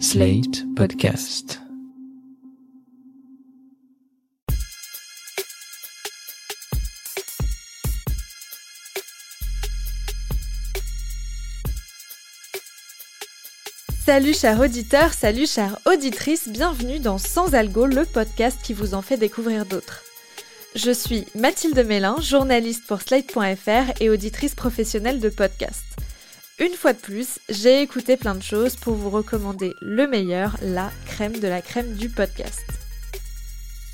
Slate Podcast. Salut chers auditeurs, salut chères auditrices, bienvenue dans Sans Algo, le podcast qui vous en fait découvrir d'autres. Je suis Mathilde Mélin, journaliste pour Slate.fr et auditrice professionnelle de podcast. Une fois de plus, j'ai écouté plein de choses pour vous recommander le meilleur, la crème de la crème du podcast.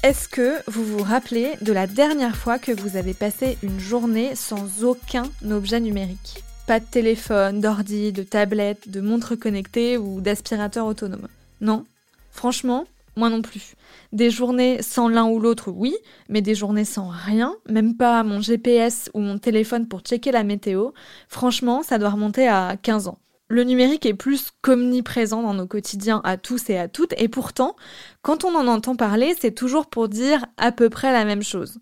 Est-ce que vous vous rappelez de la dernière fois que vous avez passé une journée sans aucun objet numérique? Pas de téléphone, d'ordi, de tablette, de montre connectée ou d'aspirateur autonome? Non? Franchement, moi non plus. Des journées sans l'un ou l'autre, oui, mais des journées sans rien, même pas mon GPS ou mon téléphone pour checker la météo, franchement, ça doit remonter à 15 ans. Le numérique est plus qu'omniprésent dans nos quotidiens à tous et à toutes, et pourtant, quand on en entend parler, c'est toujours pour dire à peu près la même chose.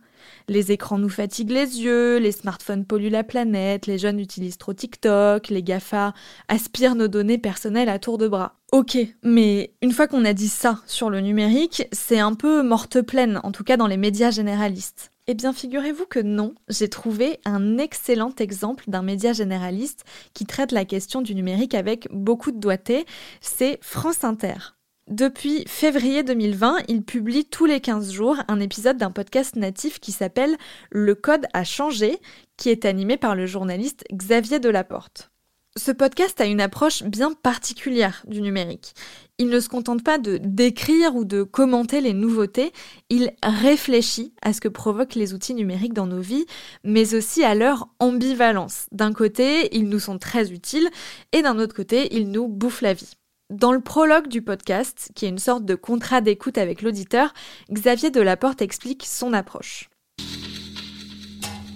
Les écrans nous fatiguent les yeux, les smartphones polluent la planète, les jeunes utilisent trop TikTok, les GAFA aspirent nos données personnelles à tour de bras. Ok, mais une fois qu'on a dit ça sur le numérique, c'est un peu morte pleine, en tout cas dans les médias généralistes. Eh bien, figurez-vous que non, j'ai trouvé un excellent exemple d'un média généraliste qui traite la question du numérique avec beaucoup de doigté, c'est France Inter. Depuis février 2020, il publie tous les 15 jours un épisode d'un podcast natif qui s'appelle Le Code a changé, qui est animé par le journaliste Xavier Delaporte. Ce podcast a une approche bien particulière du numérique. Il ne se contente pas de décrire ou de commenter les nouveautés, il réfléchit à ce que provoquent les outils numériques dans nos vies, mais aussi à leur ambivalence. D'un côté, ils nous sont très utiles, et d'un autre côté, ils nous bouffent la vie. Dans le prologue du podcast, qui est une sorte de contrat d'écoute avec l'auditeur, Xavier Delaporte explique son approche.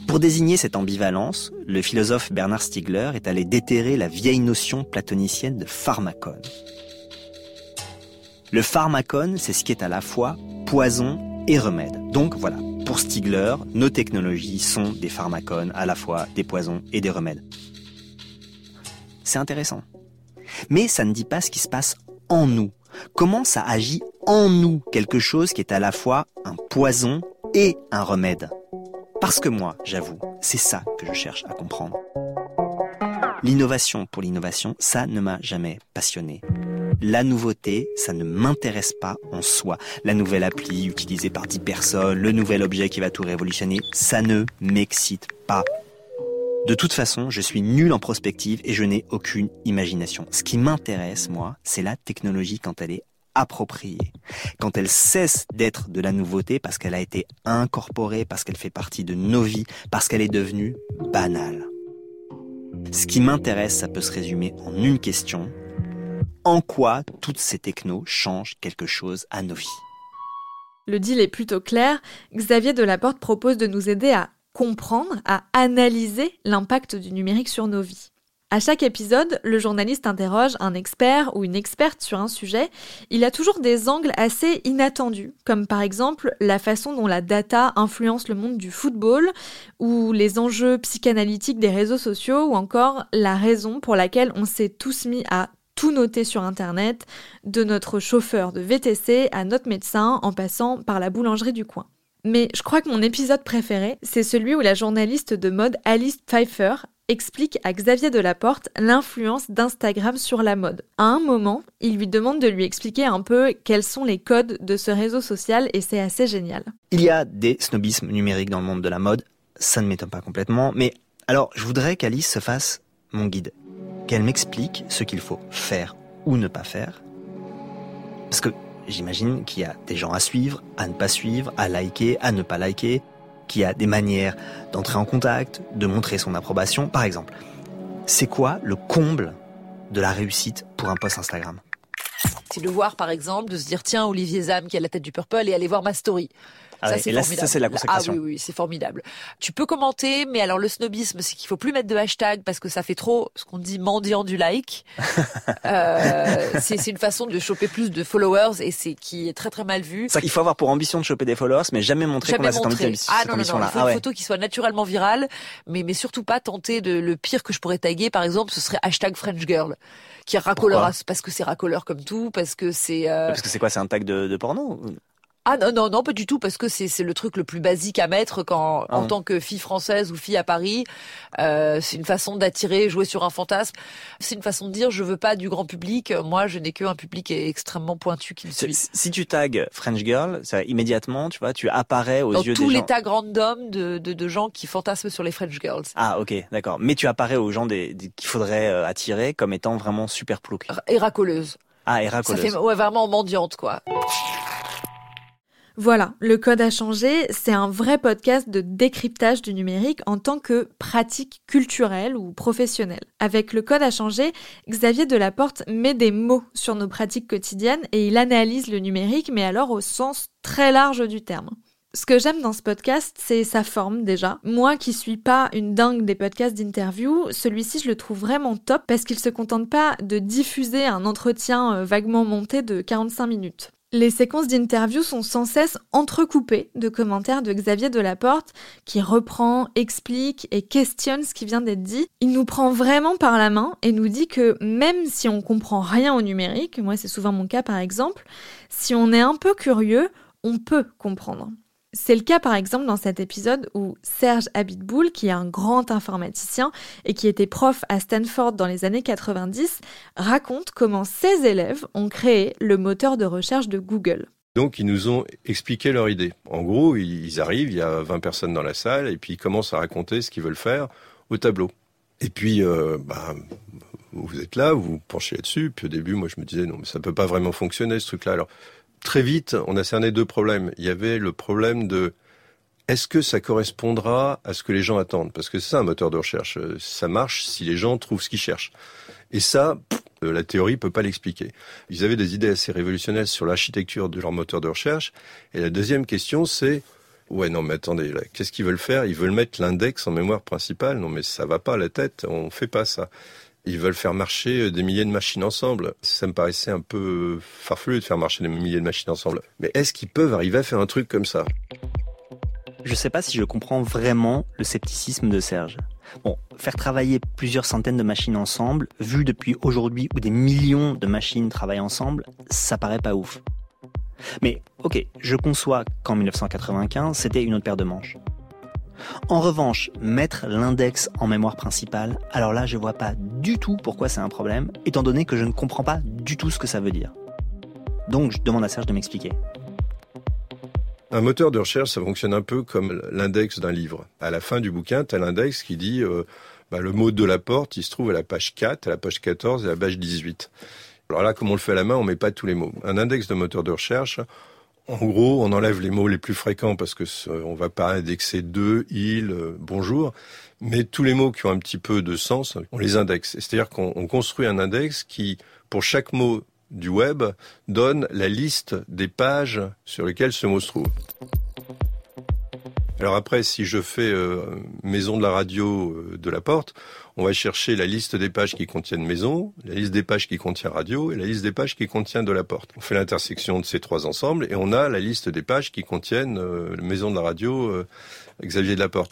Pour désigner cette ambivalence, le philosophe Bernard Stiegler est allé déterrer la vieille notion platonicienne de pharmacone. Le pharmacone, c'est ce qui est à la fois poison et remède. Donc voilà, pour Stiegler, nos technologies sont des pharmacones, à la fois des poisons et des remèdes. C'est intéressant. Mais ça ne dit pas ce qui se passe en nous. Comment ça agit en nous, quelque chose qui est à la fois un poison et un remède? Parce que moi, j'avoue, c'est ça que je cherche à comprendre. L'innovation pour l'innovation, ça ne m'a jamais passionné. La nouveauté, ça ne m'intéresse pas en soi. La nouvelle appli utilisée par 10 personnes, le nouvel objet qui va tout révolutionner, ça ne m'excite pas de toute façon, je suis nul en prospective et je n'ai aucune imagination. Ce qui m'intéresse, moi, c'est la technologie quand elle est appropriée. Quand elle cesse d'être de la nouveauté parce qu'elle a été incorporée, parce qu'elle fait partie de nos vies, parce qu'elle est devenue banale. Ce qui m'intéresse, ça peut se résumer en une question. En quoi toutes ces technos changent quelque chose à nos vies? Le deal est plutôt clair. Xavier Delaporte propose de nous aider à comprendre, à analyser l'impact du numérique sur nos vies. À chaque épisode, le journaliste interroge un expert ou une experte sur un sujet. Il a toujours des angles assez inattendus, comme par exemple la façon dont la data influence le monde du football, ou les enjeux psychanalytiques des réseaux sociaux, ou encore la raison pour laquelle on s'est tous mis à tout noter sur Internet, de notre chauffeur de VTC à notre médecin en passant par la boulangerie du coin. Mais je crois que mon épisode préféré, c'est celui où la journaliste de mode Alice Pfeiffer explique à Xavier Delaporte l'influence d'Instagram sur la mode. À un moment, il lui demande de lui expliquer un peu quels sont les codes de ce réseau social et c'est assez génial. Il y a des snobismes numériques dans le monde de la mode, ça ne m'étonne pas complètement, mais alors je voudrais qu'Alice se fasse mon guide, qu'elle m'explique ce qu'il faut faire ou ne pas faire. Parce que J'imagine qu'il y a des gens à suivre, à ne pas suivre, à liker, à ne pas liker, qu'il y a des manières d'entrer en contact, de montrer son approbation. Par exemple, c'est quoi le comble de la réussite pour un post Instagram? C'est de voir, par exemple, de se dire tiens, Olivier Zam qui a la tête du Purple et aller voir ma story. Ah ça, ouais, c'est et là, formidable. ça, c'est la consécration. Ah oui, oui, c'est formidable. Tu peux commenter, mais alors le snobisme, c'est qu'il faut plus mettre de hashtag parce que ça fait trop ce qu'on dit mendiant du like. euh, c'est une façon de choper plus de followers et c'est qui est très très mal vu. C'est qu'il faut avoir pour ambition de choper des followers, mais jamais montrer qu'on a cette, montré. ambi- Ah cette non, non, non, il faut Ah une ouais. photo qui soit naturellement virale, mais, mais surtout pas tenter de, le pire que je pourrais taguer, par exemple, ce serait hashtag French Girl, qui à- parce que c'est racoleur comme tout, parce que c'est... euh, Parce que c'est quoi, c'est un tag de, de porno Ah non, non, non, pas du tout, parce que c'est c'est le truc le plus basique à mettre quand, Ah en tant que fille française ou fille à Paris, euh, c'est une façon d'attirer, jouer sur un fantasme. C'est une façon de dire, je veux pas du grand public, moi je n'ai qu'un public extrêmement pointu qui me Si- suit. Si tu tags French Girl, ça, immédiatement, tu vois, tu apparais aux Dans yeux tous des les gens. tags random de, de, de gens qui fantasment sur les French Girls. Ah ok, d'accord. Mais tu apparais aux gens des, des- qu'il faudrait euh, attirer comme étant vraiment super plouc. Et racoleuse. Ah, et Ça fait ouais, vraiment mendiante, quoi. Voilà, le code a changé, c'est un vrai podcast de décryptage du numérique en tant que pratique culturelle ou professionnelle. Avec le code a changé, Xavier Delaporte met des mots sur nos pratiques quotidiennes et il analyse le numérique, mais alors au sens très large du terme. Ce que j'aime dans ce podcast, c'est sa forme déjà. Moi qui suis pas une dingue des podcasts d'interview, celui-ci je le trouve vraiment top parce qu'il se contente pas de diffuser un entretien euh, vaguement monté de 45 minutes. Les séquences d'interview sont sans cesse entrecoupées de commentaires de Xavier Delaporte qui reprend, explique et questionne ce qui vient d'être dit. Il nous prend vraiment par la main et nous dit que même si on comprend rien au numérique, moi c'est souvent mon cas par exemple, si on est un peu curieux, on peut comprendre. C'est le cas par exemple dans cet épisode où Serge Abitboul, qui est un grand informaticien et qui était prof à Stanford dans les années 90, raconte comment ses élèves ont créé le moteur de recherche de Google. Donc, ils nous ont expliqué leur idée. En gros, ils arrivent, il y a 20 personnes dans la salle, et puis ils commencent à raconter ce qu'ils veulent faire au tableau. Et puis, euh, bah, vous êtes là, vous penchez là-dessus. Puis au début, moi, je me disais, non, mais ça peut pas vraiment fonctionner, ce truc-là. Alors, très vite, on a cerné deux problèmes. Il y avait le problème de est-ce que ça correspondra à ce que les gens attendent? Parce que c'est ça un moteur de recherche. Ça marche si les gens trouvent ce qu'ils cherchent. Et ça, euh, la théorie peut pas l'expliquer. Ils avaient des idées assez révolutionnaires sur l'architecture de leur moteur de recherche. Et la deuxième question, c'est ouais, non, mais attendez, qu'est-ce qu'ils veulent faire? Ils veulent mettre l'index en mémoire principale. Non, mais ça va pas à la tête. On fait pas ça. Ils veulent faire marcher euh, des milliers de machines ensemble. Ça me paraissait un peu farfelu de faire marcher des milliers de machines ensemble. Mais est-ce qu'ils peuvent arriver à faire un truc comme ça? Je sais pas si je comprends vraiment le scepticisme de Serge. Bon, faire travailler plusieurs centaines de machines ensemble, vu depuis aujourd'hui où des millions de machines travaillent ensemble, ça paraît pas ouf. Mais ok, je conçois qu'en 1995, c'était une autre paire de manches. En revanche, mettre l'index en mémoire principale, alors là, je vois pas du tout pourquoi c'est un problème, étant donné que je ne comprends pas du tout ce que ça veut dire. Donc, je demande à Serge de m'expliquer. Un moteur de recherche, ça fonctionne un peu comme l'index d'un livre. À la fin du bouquin, tu as l'index qui dit euh, bah, le mot de la porte, il se trouve à la page 4, à la page 14 et à la page 18. Alors là, comme on le fait à la main, on met pas tous les mots. Un index de moteur de recherche, en gros, on enlève les mots les plus fréquents parce que ce- on va pas indexer deux, il, euh, bonjour, mais tous les mots qui ont un petit peu de sens, on les indexe. C'est-à-dire qu'on on construit un index qui, pour chaque mot du web, donne la liste des pages sur lesquelles ce mot se trouve. Alors après, si je fais euh, maison de la radio euh, de la porte, on va chercher la liste des pages qui contiennent maison, la liste des pages qui contient radio et la liste des pages qui contient de la porte. On fait l'intersection de ces trois ensembles et on a la liste des pages qui contiennent euh, maison de la radio Xavier de la porte.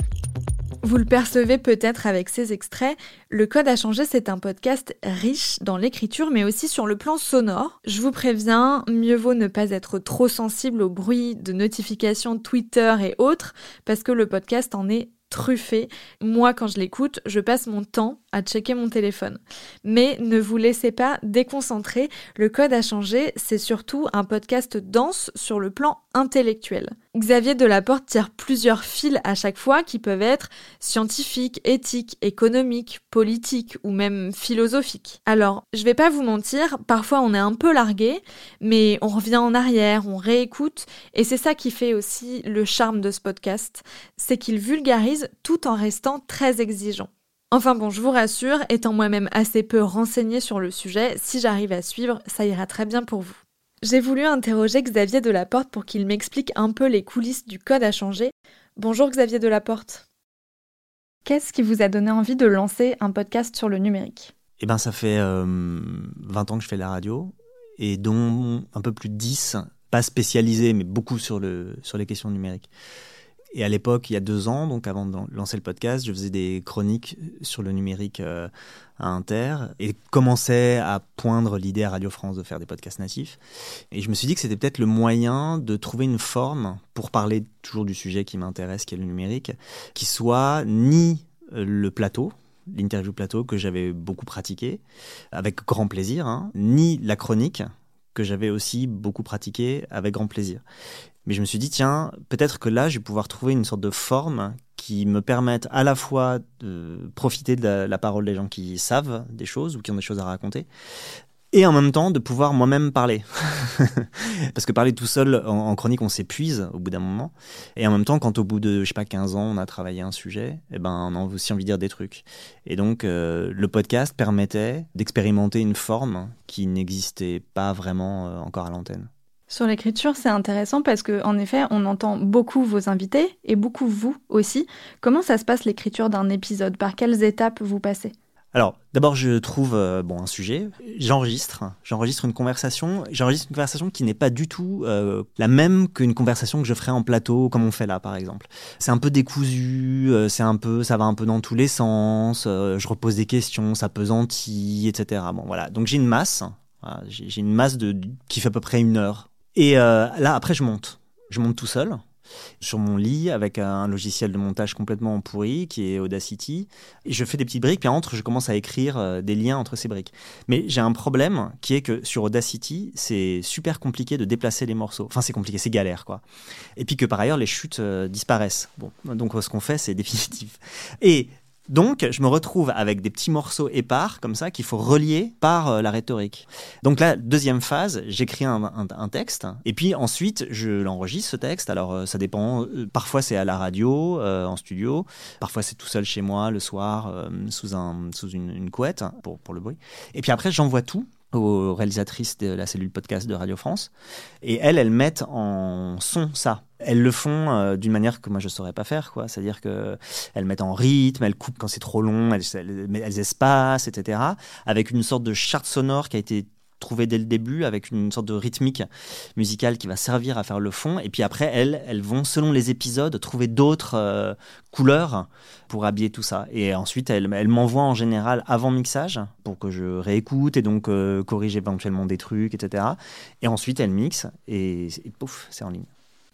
Vous le percevez peut-être avec ces extraits, Le Code a changé, c'est un podcast riche dans l'écriture, mais aussi sur le plan sonore. Je vous préviens, mieux vaut ne pas être trop sensible au bruit de notifications Twitter et autres, parce que le podcast en est truffé. Moi, quand je l'écoute, je passe mon temps à checker mon téléphone. Mais ne vous laissez pas déconcentrer. Le code a changé, c'est surtout un podcast dense sur le plan intellectuel. Xavier Delaporte tire plusieurs fils à chaque fois qui peuvent être scientifiques, éthiques, économiques, politiques ou même philosophiques. Alors, je vais pas vous mentir, parfois on est un peu largué, mais on revient en arrière, on réécoute, et c'est ça qui fait aussi le charme de ce podcast, c'est qu'il vulgarise tout en restant très exigeant. Enfin bon, je vous rassure, étant moi-même assez peu renseignée sur le sujet, si j'arrive à suivre, ça ira très bien pour vous. J'ai voulu interroger Xavier Delaporte pour qu'il m'explique un peu les coulisses du code à changer. Bonjour Xavier Delaporte. Qu'est-ce qui vous a donné envie de lancer un podcast sur le numérique? Eh ben, ça fait 20 ans que je fais la radio, et dont un peu plus de 10, pas spécialisés, mais beaucoup sur, le, sur les questions numériques. Et à l'époque, il y a deux ans, donc avant de lancer le podcast, je faisais des chroniques sur le numérique euh, à Inter et commençais à poindre l'idée à Radio France de faire des podcasts natifs. Et je me suis dit que c'était peut-être le moyen de trouver une forme pour parler toujours du sujet qui m'intéresse, qui est le numérique, qui soit ni euh, le plateau, l'interview plateau que j'avais beaucoup pratiqué, avec grand plaisir, hein, ni la chronique que j'avais aussi beaucoup pratiqué avec grand plaisir. Mais je me suis dit, tiens, peut-être que là, je vais pouvoir trouver une sorte de forme qui me permette à la fois de profiter de la, parole des gens qui savent des choses ou qui ont des choses à raconter, et en même temps de pouvoir moi-même parler. Parce que parler tout seul en, chronique, on s'épuise au bout d'un moment. Et en même temps, quand au bout de, je sais pas, 15 ans, on a travaillé un sujet, eh ben, on a aussi envie de dire des trucs. Et donc, euh, le podcast permettait d'expérimenter une forme qui n'existait pas vraiment euh, encore à l'antenne. Sur l'écriture, c'est intéressant parce que, en effet, on entend beaucoup vos invités et beaucoup vous aussi. Comment ça se passe l'écriture d'un épisode? Par quelles étapes vous passez? Alors, d'abord, je trouve euh, bon un sujet. J'enregistre, j'enregistre une conversation. J'enregistre une conversation qui n'est pas du tout euh, la même qu'une conversation que je ferais en plateau, comme on fait là, par exemple. C'est un peu décousu, euh, c'est un peu, ça va un peu dans tous les sens. je repose des questions, ça pesantit, etc. Bon, voilà. Donc j'ai une masse. j'ai une masse de qui fait à peu près une heure. Et là, après, je monte. Je monte tout seul sur mon lit avec un logiciel de montage complètement pourri qui est Audacity. Et je fais des petites briques, puis entre, je commence à écrire euh, des liens entre ces briques. Mais j'ai un problème qui est que sur Audacity, c'est super compliqué de déplacer les morceaux. Enfin, c'est compliqué, c'est galère, quoi. Et puis que par ailleurs, les chutes euh, disparaissent. Bon, donc ce qu'on fait, c'est définitif. Et donc, je me retrouve avec des petits morceaux épars, comme ça, qu'il faut relier par euh, la rhétorique. Donc là, deuxième phase, j'écris un, texte, et puis ensuite, je l'enregistre, ce texte. Alors, euh, ça dépend. Euh, parfois, c'est à la radio, en studio. Parfois, c'est tout seul chez moi, le soir, sous, un, sous une, couette, pour, pour le bruit. Et puis après, j'envoie tout aux réalisatrices de la cellule podcast de Radio France. Et elles, elles mettent en son ça. Elles le font euh, d'une manière que moi je ne saurais pas faire, quoi. C'est-à-dire qu'elles mettent en rythme, elles coupent quand c'est trop long, elles, elles, elles, espacent, etc. Avec une sorte de charte sonore qui a été trouvé dès le début avec une sorte de rythmique musicale qui va servir à faire le fond. Et puis après, elles, elles vont, selon les épisodes, trouver d'autres euh, couleurs pour habiller tout ça. Et ensuite, elles, elles m'envoient en général avant mixage pour que je réécoute et donc euh, corrige éventuellement des trucs, etc. Et ensuite, elles mixent et, et pouf, c'est en ligne.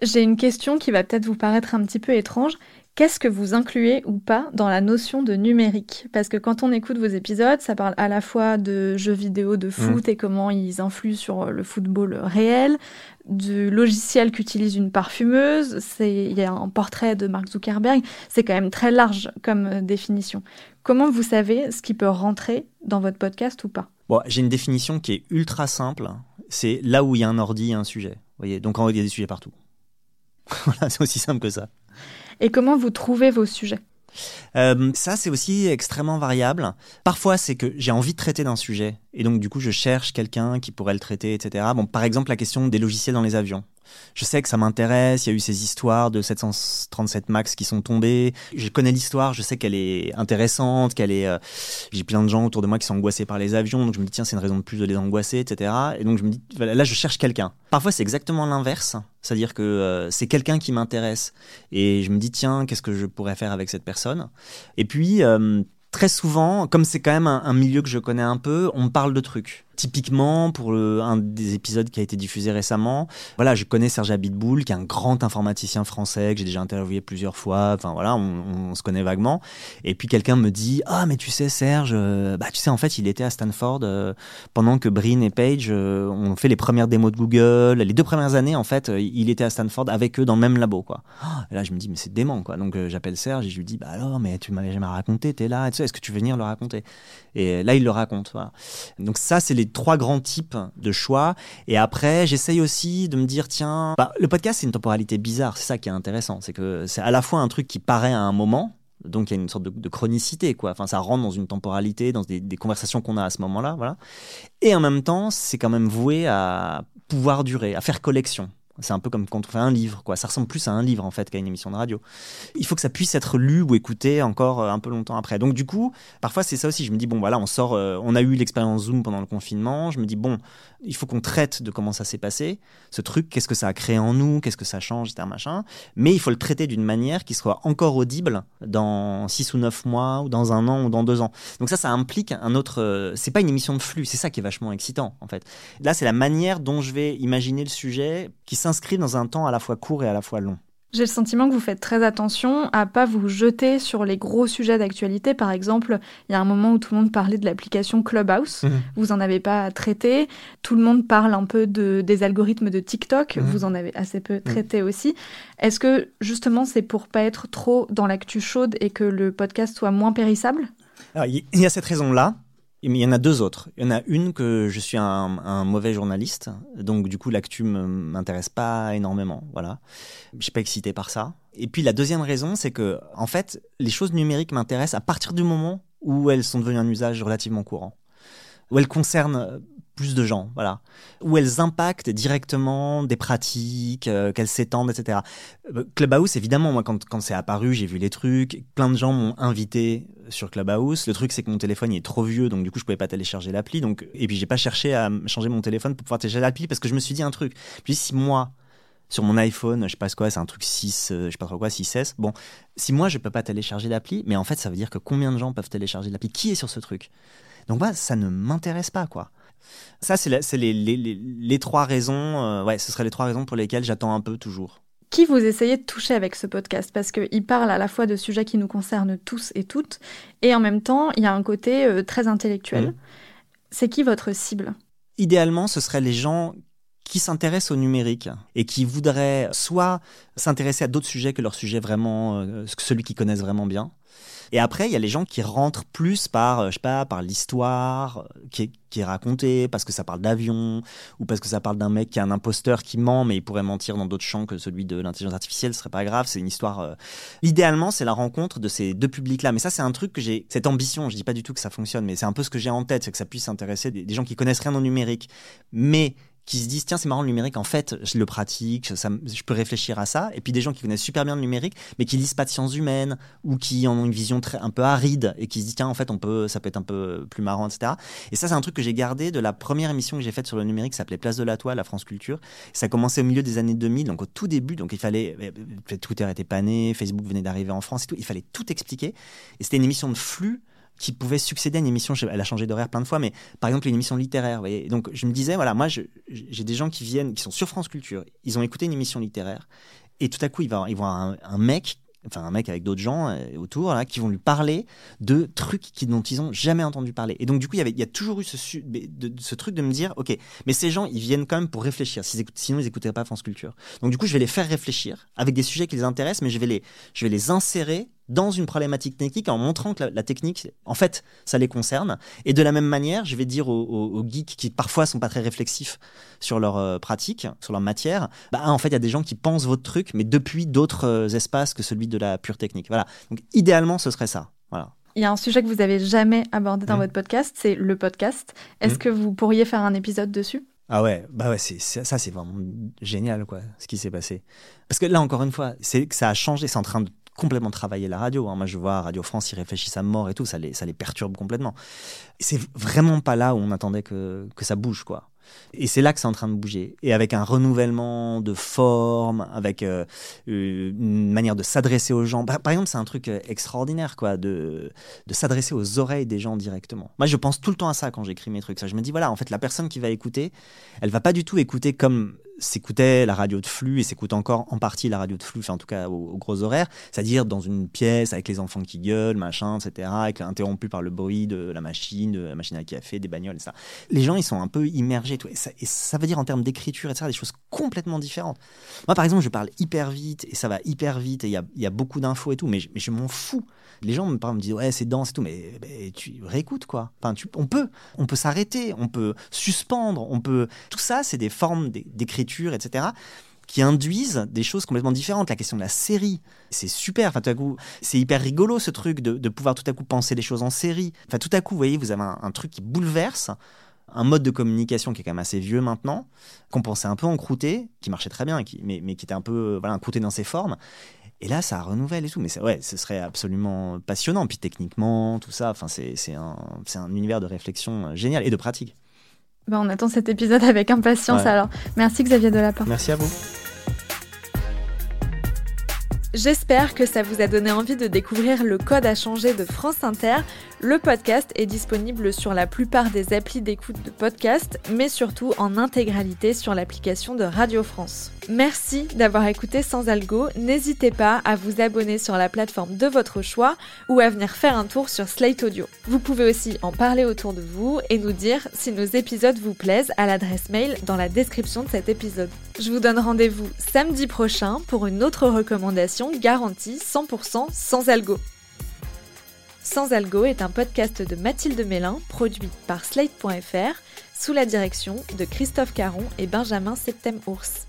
J'ai une question qui va peut-être vous paraître un petit peu étrange. Qu'est-ce que vous incluez ou pas dans la notion de numérique? Parce que quand on écoute vos épisodes, ça parle à la fois de jeux vidéo, de foot mm. et comment ils influent sur le football réel, du logiciel qu'utilise une parfumeuse, il y a un portrait de Mark Zuckerberg, c'est quand même très large comme définition. Comment vous savez ce qui peut rentrer dans votre podcast ou pas? Bon, J'ai une définition qui est ultra simple, c'est là où il y a un ordi, il y a un sujet. Vous voyez Donc il y a des sujets partout. voilà, c'est aussi simple que ça et comment vous trouvez vos sujets? Euh, ça, c'est aussi extrêmement variable. Parfois, c'est que j'ai envie de traiter d'un sujet, et donc du coup, je cherche quelqu'un qui pourrait le traiter, etc. Bon, par exemple, la question des logiciels dans les avions je sais que ça m'intéresse. Il y a eu ces histoires de 737 Max qui sont tombés. Je connais l'histoire, je sais qu'elle est intéressante, qu'elle est. Euh, j'ai plein de gens autour de moi qui sont angoissés par les avions, donc je me dis tiens c'est une raison de plus de les angoisser, etc. Et donc je me dis là je cherche quelqu'un. Parfois c'est exactement l'inverse, c'est-à-dire que euh, c'est quelqu'un qui m'intéresse et je me dis tiens qu'est-ce que je pourrais faire avec cette personne? Et puis euh, très souvent, comme c'est quand même un, milieu que je connais un peu, on me parle de trucs. Typiquement, pour un des épisodes qui a été diffusé récemment, voilà, je connais Serge Abitboul, qui est un grand informaticien français que j'ai déjà interviewé plusieurs fois. Enfin voilà, on, se connaît vaguement. Et puis quelqu'un me dit ah mais tu sais Serge, euh, bah tu sais en fait il était à Stanford euh, pendant que Brin et Page euh, ont fait les premières démos de Google. Les deux premières années en fait, il était à Stanford avec eux dans le même labo quoi. et là je me dis mais c'est dément quoi. Donc j'appelle Serge et je lui dis bah alors mais tu m'avais jamais raconté, t'es là, est-ce que tu veux venir le raconter? Et là il le raconte. Donc ça c'est les trois grands types de choix. Et après, j'essaye aussi de me dire, tiens, bah, le podcast, c'est une temporalité bizarre. C'est ça qui est intéressant. C'est que c'est à la fois un truc qui paraît à un moment, donc il y a une sorte de, chronicité, quoi. Enfin, ça rentre dans une temporalité, dans des, conversations qu'on a à ce moment-là, voilà. Et en même temps, c'est quand même voué à pouvoir durer, à faire collection. C'est un peu comme quand on fait un livre, quoi. Ça ressemble plus à un livre en fait qu'à une émission de radio. Il faut que ça puisse être lu ou écouté encore euh, un peu longtemps après. Donc du coup, parfois c'est ça aussi. Je me dis bon voilà, on sort, euh, on a eu l'expérience Zoom pendant le confinement. Je me dis bon, il faut qu'on traite de comment ça s'est passé, ce truc, qu'est-ce que ça a créé en nous, qu'est-ce que ça change, etc. Machin. Mais il faut le traiter d'une manière qui soit encore audible dans 6 ou 9 mois, ou dans un an, ou dans deux ans. Donc ça, ça implique un autre. Euh, c'est pas une émission de flux, c'est ça qui est vachement excitant, en fait. Là, c'est la manière dont je vais imaginer le sujet qui s'inscrit dans un temps à la fois court et à la fois long. J'ai le sentiment que vous faites très attention à pas vous jeter sur les gros sujets d'actualité. Par exemple, il y a un moment où tout le monde parlait de l'application Clubhouse. Mhm. Vous en avez pas traité. Tout le monde parle un peu de, des algorithmes de TikTok. Mhm. Vous en avez assez peu traité aussi. Est-ce que justement c'est pour pas être trop dans l'actu chaude et que le podcast soit moins périssable? Alors, il y a cette raison-là. Il y en a deux autres. Il y en a une que je suis un, mauvais journaliste, donc du coup l'actu m'intéresse pas énormément. Voilà, je suis pas excité par ça. Et puis la deuxième raison, c'est que en fait, les choses numériques m'intéressent à partir du moment où elles sont devenues un usage relativement courant, où elles concernent plus de gens, voilà, où elles impactent directement des pratiques, euh, qu'elles s'étendent, etc. Euh, Clubhouse, évidemment, moi, quand, quand c'est apparu, j'ai vu les trucs. Plein de gens m'ont invité sur Clubhouse. Le truc, c'est que mon téléphone il est trop vieux, donc du coup, je pouvais pas télécharger l'appli. Donc, et puis, j'ai pas cherché à changer mon téléphone pour pouvoir télécharger l'appli parce que je me suis dit un truc. Puis, si moi, sur mon iPhone, je sais pas quoi, c'est un truc 6, euh, je sais pas trop quoi, 6S. Bon, si moi, je peux pas télécharger l'appli, mais en fait, ça veut dire que combien de gens peuvent télécharger l'appli? Qui est sur ce truc? Donc, bah, ça ne m'intéresse pas, quoi. Ça, c'est les, les, les, les trois raisons. euh, ouais, ce seraient les trois raisons pour lesquelles j'attends un peu toujours. Qui vous essayez de toucher avec ce podcast? Parce qu'il parle à la fois de sujets qui nous concernent tous et toutes, et en même temps, il y a un côté euh, très intellectuel. Mhm. C'est qui votre cible? Idéalement, ce seraient les gens qui s'intéressent au numérique et qui voudraient soit s'intéresser à d'autres sujets que leur sujet vraiment, euh, que celui qu'ils connaissent vraiment bien. Et après, il y a les gens qui rentrent plus par, euh, je sais pas, par l'histoire euh, qui est, racontée, parce que ça parle d'avion, ou parce que ça parle d'un mec qui est un imposteur qui ment, mais il pourrait mentir dans d'autres champs que celui de l'intelligence artificielle, ce serait pas grave, c'est une histoire. euh, Idéalement, c'est la rencontre de ces deux publics-là. Mais ça, c'est un truc que j'ai, cette ambition, je dis pas du tout que ça fonctionne, mais c'est un peu ce que j'ai en tête, c'est que ça puisse intéresser des, des gens qui connaissent rien au numérique, mais qui se disent tiens c'est marrant le numérique en fait je le pratique ça, je peux réfléchir à ça. Et puis des gens qui connaissent super bien le numérique mais qui lisent pas de sciences humaines ou qui en ont une vision très un peu aride et qui se disent tiens en fait on peut ça peut être un peu plus marrant etc et ça c'est un truc que j'ai gardé de la première émission que j'ai faite sur le numérique qui s'appelait Place de la Toile à France Culture. Ça a commencé au milieu des années 2000 donc au tout début donc il fallait euh, Twitter était pas né Facebook venait d'arriver en France et tout il fallait tout expliquer. Et c'était une émission de flux qui pouvait succéder à une émission, elle a changé d'horaire plein de fois, mais par exemple une émission littéraire. voyez. Donc je me disais, voilà, moi j'ai des gens qui viennent, qui sont sur France Culture, ils ont écouté une émission littéraire, et tout à coup ils vont, ils vont avoir un, mec, enfin un mec avec d'autres gens euh, autour, là, qui vont lui parler de trucs qui, dont ils ont jamais entendu parler. Et donc du coup il y, a toujours eu ce, truc de me dire, ok, mais ces gens ils viennent quand même pour réfléchir, sinon ils n'écouteraient pas France Culture. Donc du coup je vais les faire réfléchir avec des sujets qui les intéressent, mais je vais les insérer dans une problématique technique en montrant que la, la technique, en fait, ça les concerne. Et de la même manière, je vais dire aux, aux- aux geeks qui parfois sont pas très réflexifs sur leur euh, pratique, sur leur matière, bah en fait, il y a des gens qui pensent votre truc, mais depuis d'autres euh, espaces que celui de la pure technique. Voilà. Donc idéalement, ce serait ça. Voilà. Il y a un sujet que vous avez jamais abordé dans Mhm. votre podcast, c'est le podcast. Est-ce Mhm. que vous pourriez faire un épisode dessus? Ah ouais, bah ouais, c'est- ça c'est vraiment génial quoi, ce qui s'est passé. Parce que là encore une fois, c'est que ça a changé, c'est en train de complètement travailler la radio. hein. Moi je vois Radio France, ils réfléchissent à mort et tout, ça les, ça les perturbe complètement. C'est vraiment pas là où on attendait que, que ça bouge quoi. Et c'est là que c'est en train de bouger. Et avec un renouvellement de forme, avec euh, une manière de s'adresser aux gens. Par, exemple, c'est un truc euh, extraordinaire, quoi, de, de s'adresser aux oreilles des gens directement. Moi, je pense tout le temps à ça quand j'écris mes trucs. Je me dis, voilà, en fait, la personne qui va écouter, elle va pas du tout écouter comme s'écoutait la radio de flux et s'écoute encore en partie la radio de flux, en tout cas aux, gros horaires, c'est-à-dire dans une pièce avec les enfants qui gueulent, machin, etc., avec, interrompu par le bruit de la machine, de la machine à café, des bagnoles, etc. Les gens, ils sont un peu immergés, tout, et ça, et ça veut dire en termes d'écriture, etc., des choses complètement différentes. Moi, par exemple, je parle hyper vite et ça va hyper vite et il y a, beaucoup d'infos et tout, mais je m'en fous. Les gens me disent ouais c'est dense et tout, mais, mais tu réécoutes quoi. Enfin, tu, on peut, on peut s'arrêter, on peut suspendre, on peut. Tout ça, c'est des formes d'é- d'écriture, etc qui induisent des choses complètement différentes. La question de la série, c'est super. Enfin, tout à coup, c'est hyper rigolo ce truc de, de pouvoir tout à coup penser les choses en série. Enfin, tout à coup, vous voyez, vous avez un truc qui bouleverse un mode de communication qui est quand même assez vieux maintenant, qu'on pensait un peu encrouté, qui marchait très bien, qui, mais, mais qui était un peu voilà, encrouté dans ses formes. Et là, ça renouvelle et tout. Mais ouais, ce serait absolument passionnant. Puis techniquement, tout ça, enfin, c'est un, un univers de réflexion génial et de pratique. Ben, on attend cet épisode avec impatience alors. Merci Xavier Delaport. Merci à vous. J'espère que ça vous a donné envie de découvrir le code à changer de France Inter. Le podcast est disponible sur la plupart des applis d'écoute de podcast, mais surtout en intégralité sur l'application de Radio France. Merci d'avoir écouté Sans Algo. N'hésitez pas à vous abonner sur la plateforme de votre choix ou à venir faire un tour sur Slate Audio. Vous pouvez aussi en parler autour de vous et nous dire si nos épisodes vous plaisent à l'adresse mail dans la description de cet épisode. Je vous donne rendez-vous samedi prochain pour une autre recommandation garantie 100% sans algo. Sans Algo est un podcast de Mathilde Mélin, produit par Slate.fr, sous la direction de Christophe Caron et Benjamin Septem-Ours.